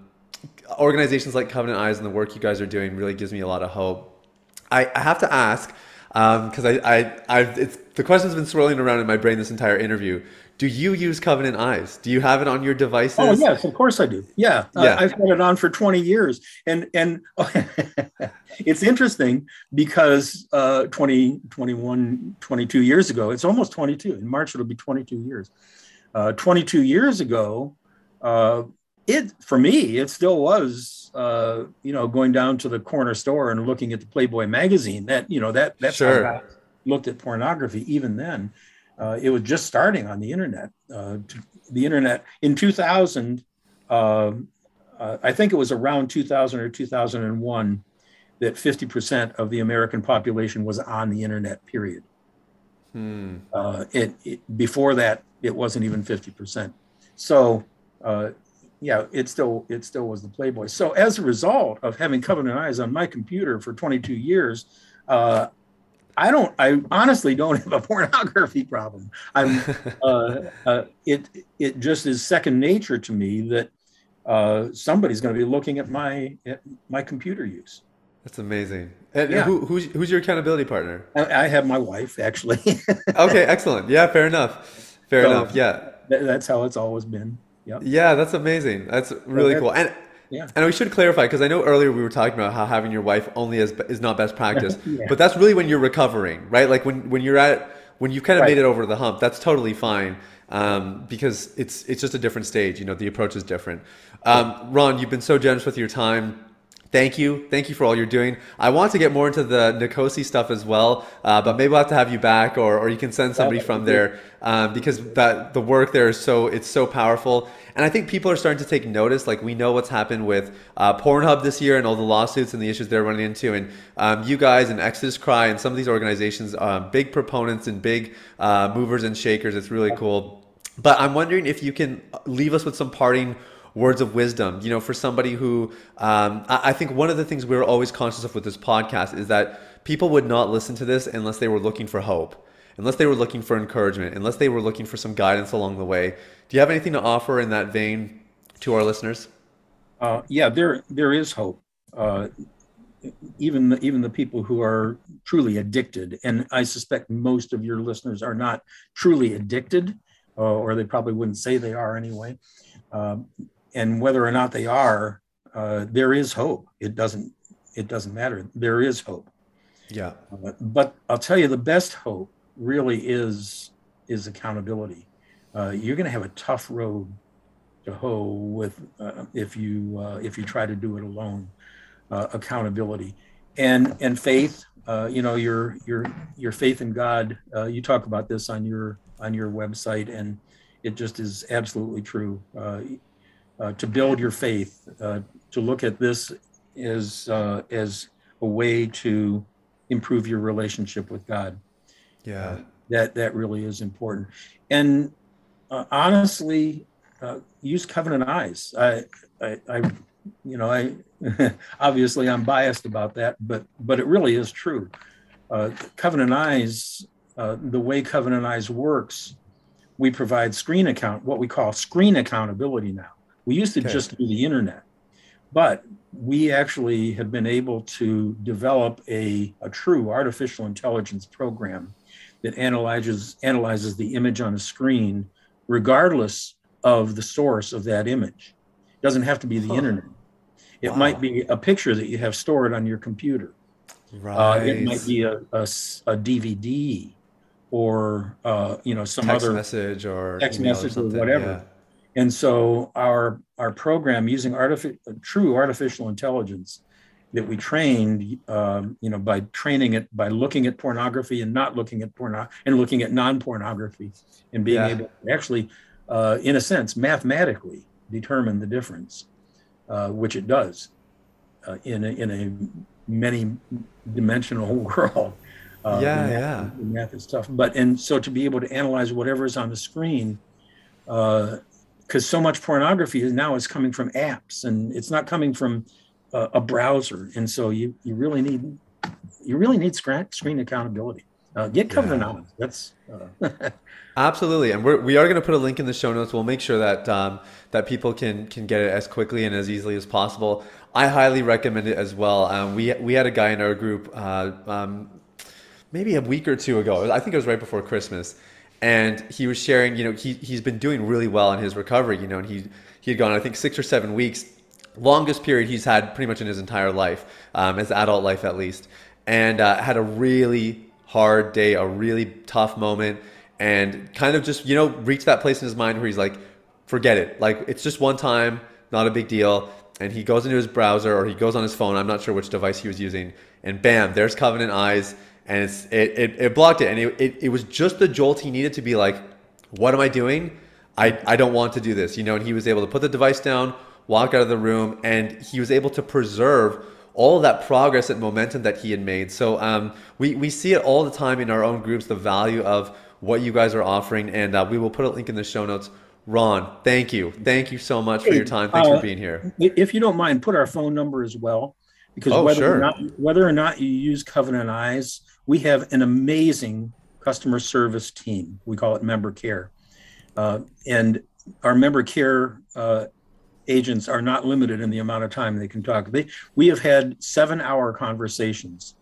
organizations like Covenant Eyes and the work you guys are doing really gives me a lot of hope. I, I have to ask because um, I, I, I've, it's, the question's been swirling around in my brain this entire interview. Do you use Covenant Eyes? Do you have it on your devices? Oh yes, of course I do. Yeah, yeah. Uh, I've had it on for 20 years, and and it's interesting because uh, 20, 21, 22 years ago, it's almost 22. In March, it'll be 22 years. Uh, 22 years ago, uh, it for me it still was uh, you know going down to the corner store and looking at the playboy magazine that you know that that's sure. how i looked at pornography even then uh, it was just starting on the internet uh, the internet in 2000 um, uh, i think it was around 2000 or 2001 that 50% of the american population was on the internet period hmm. Uh, it, it, before that it wasn't even 50% so uh, yeah, it still it still was the Playboy. So as a result of having Covenant Eyes on my computer for 22 years, uh, I don't. I honestly don't have a pornography problem. I'm. Uh, uh, it it just is second nature to me that uh, somebody's going to be looking at my at my computer use. That's amazing. And yeah. who, who's who's your accountability partner? I, I have my wife actually. okay, excellent. Yeah, fair enough. Fair so enough. Yeah, th- that's how it's always been. Yep. Yeah, that's amazing. That's really cool. And yeah. And we should clarify because I know earlier we were talking about how having your wife only is is not best practice, yeah. but that's really when you're recovering, right? Like when when you're at when you've kind of right. made it over the hump, that's totally fine um, because it's it's just a different stage. You know, the approach is different. Um, Ron, you've been so generous with your time thank you. Thank you for all you're doing. I want to get more into the NCOSE stuff as well, uh, but maybe I'll have to have you back or, or you can send somebody from there um, because that the work there is so, it's so powerful. And I think people are starting to take notice. Like we know what's happened with uh, Pornhub this year and all the lawsuits and the issues they're running into. And um, you guys and Exodus Cry and some of these organizations, um, big proponents and big uh, movers and shakers. It's really cool. But I'm wondering if you can leave us with some parting words of wisdom, you know, for somebody who um, I, I think one of the things we're always conscious of with this podcast is that people would not listen to this unless they were looking for hope, unless they were looking for encouragement, unless they were looking for some guidance along the way. Do you have anything to offer in that vein to our listeners? Uh, yeah, there there is hope. Uh, even the, even the people who are truly addicted, and I suspect most of your listeners are not truly addicted, uh, or they probably wouldn't say they are anyway. Um, and whether or not they are, uh, there is hope. It doesn't it doesn't matter. There is hope. Yeah. Uh, but I'll tell you, the best hope really is is accountability. Uh, you're going to have a tough road to hoe with uh, if you uh, if you try to do it alone. Uh, accountability and and faith. you know your your your faith in God. you talk about this on your on your website, and it just is absolutely true uh, to build your faith, uh, to look at this as uh, as a way to improve your relationship with God. Yeah, uh, that that really is important. And uh, honestly, uh, use covenant eyes. I, I, I you know, I obviously I'm biased about that, but but it really is true. covenant eyes, the way covenant eyes works, we provide screen account, what we call screen accountability now. We used to okay. just do the internet, but we actually have been able to develop a, a true artificial intelligence program that analyzes analyzes the image on a screen regardless of the source of that image. It doesn't have to be the huh. internet. It wow. might be a picture that you have stored on your computer. Right. Uh, it might be a, a, a DVD or uh, you know some text other message or text message or whatever. Yeah. And so our our program using artificial true artificial intelligence that we trained, um, you know, by training it by looking at pornography and not looking at porno and looking at non-pornography and being yeah. able to actually, uh, in a sense, mathematically determine the difference, uh, which it does uh, in a, in a many dimensional world. Uh, yeah, math, yeah. Math is tough, but and so to be able to analyze whatever is on the screen, because uh, so much pornography is now is coming from apps, and it's not coming from uh, a browser, and so you you really need you really need screen, screen accountability. Uh, get covered yeah. That's uh, absolutely, and we're, we are going to put a link in the show notes. We'll make sure that um, that people can can get it as quickly and as easily as possible. I highly recommend it as well. Um, we we had a guy in our group uh, um, maybe a week or two ago. I think it was right before Christmas, and he was sharing. You know, he he's been doing really well in his recovery. You know, and he he had gone I think six or seven weeks, longest period he's had pretty much in his entire life, um, his adult life at least, and uh, had a really hard day, a really tough moment, and kind of just you know reached that place in his mind where he's like, forget it. Like it's just one time, not a big deal and he goes into his browser or he goes on his phone. I'm not sure which device he was using, and bam, there's Covenant Eyes, and it's it it, it blocked it, and it, it it was just the jolt he needed to be like, what am I doing? I I don't want to do this, you know. And he was able to put the device down, walk out of the room, and he was able to preserve all that progress and momentum that he had made. So um, we we see it all the time in our own groups, the value of what you guys are offering, and uh, we will put a link in the show notes Ron, thank you. Thank you so much for your time. Thanks uh, for being here. If you don't mind, put our phone number as well. Because oh, whether, sure. or not, whether or not you use Covenant Eyes, we have an amazing customer service team. We call it member care. Uh, and our member care uh, agents are not limited in the amount of time they can talk. They, we have had seven hour conversations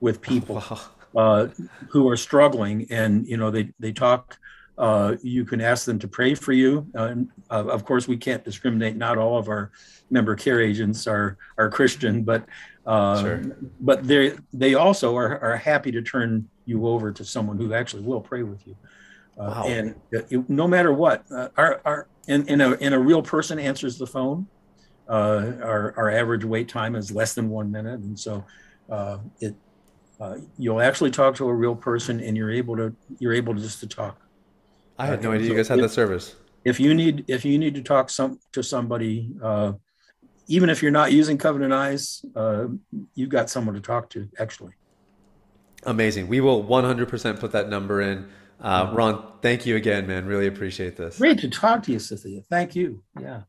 with people uh, who are struggling and, you know, they, they talk uh, you can ask them to pray for you. Uh, of course, we can't discriminate. Not all of our member care agents are are Christian, but uh, sure. but they they also are, are happy to turn you over to someone who actually will pray with you. Uh, wow. And it, no matter what, uh, our our in, in a in a real person answers the phone. our our average wait time is less than one minute, and so it you'll actually talk to a real person, and you're able to you're able to just to talk. I had no idea you guys had that service. If you need if you need to talk some to somebody, uh, even if you're not using Covenant Eyes, uh, you've got someone to talk to. Actually, amazing. We will 100% put that number in. Uh, Ron, thank you again, man. Really appreciate this. Great to talk to you, Sathiya. Thank you. Yeah.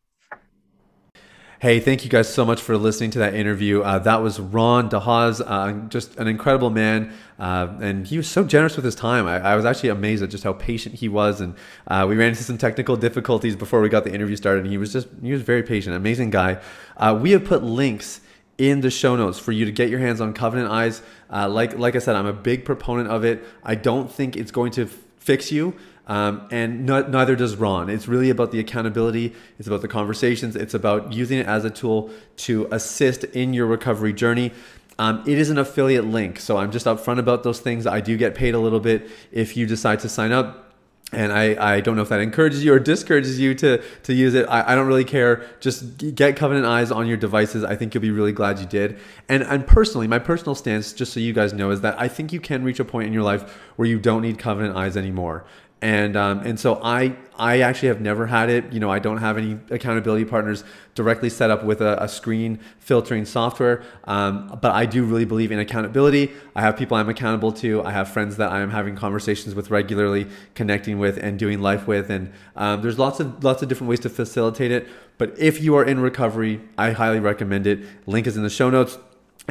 Hey, thank you guys so much for listening to that interview. Uh, that was Ron DeHaas, uh, just an incredible man. Uh, and he was so generous with his time. I, I, was actually amazed at just how patient he was. And uh, we ran into some technical difficulties before we got the interview started. And he was just, he was very patient, amazing guy. Uh, we have put links in the show notes for you to get your hands on Covenant Eyes. Uh, like, like I said, I'm a big proponent of it. I don't think it's going to fix you. Um, and neither does Ron. It's really about the accountability. It's about the conversations. It's about using it as a tool to assist in your recovery journey. Um, it is an affiliate link, so I'm just upfront about those things. I do get paid a little bit if you decide to sign up and I, I don't know if that encourages you or discourages you to, to use it. I, I don't really care. Just get Covenant Eyes on your devices. I think you'll be really glad you did. And, and personally, my personal stance, just so you guys know, is that I think you can reach a point in your life where you don't need Covenant Eyes anymore and um, and so I I actually have never had it. You know, I don't have any accountability partners directly set up with a, a screen filtering software. Um, but I do really believe in accountability. I have people I'm accountable to. I have friends that I am having conversations with regularly, connecting with, and doing life with. And um, there's lots of lots of different ways to facilitate it. But if you are in recovery, I highly recommend it. Link is in the show notes.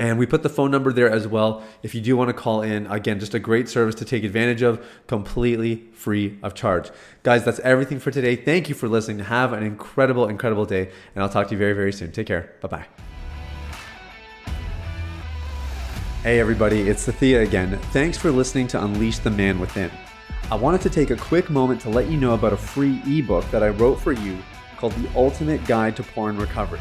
And we put the phone number there as well. If you do want to call in, again, just a great service to take advantage of, completely free of charge. Guys, that's everything for today. Thank you for listening. Have an incredible, incredible day. And I'll talk to you very, very soon. Take care. Bye bye. Hey, everybody, it's Sathiya again. Thanks for listening to Unleash the Man Within. I wanted to take a quick moment to let you know about a free ebook that I wrote for you called The Ultimate Guide to Porn Recovery.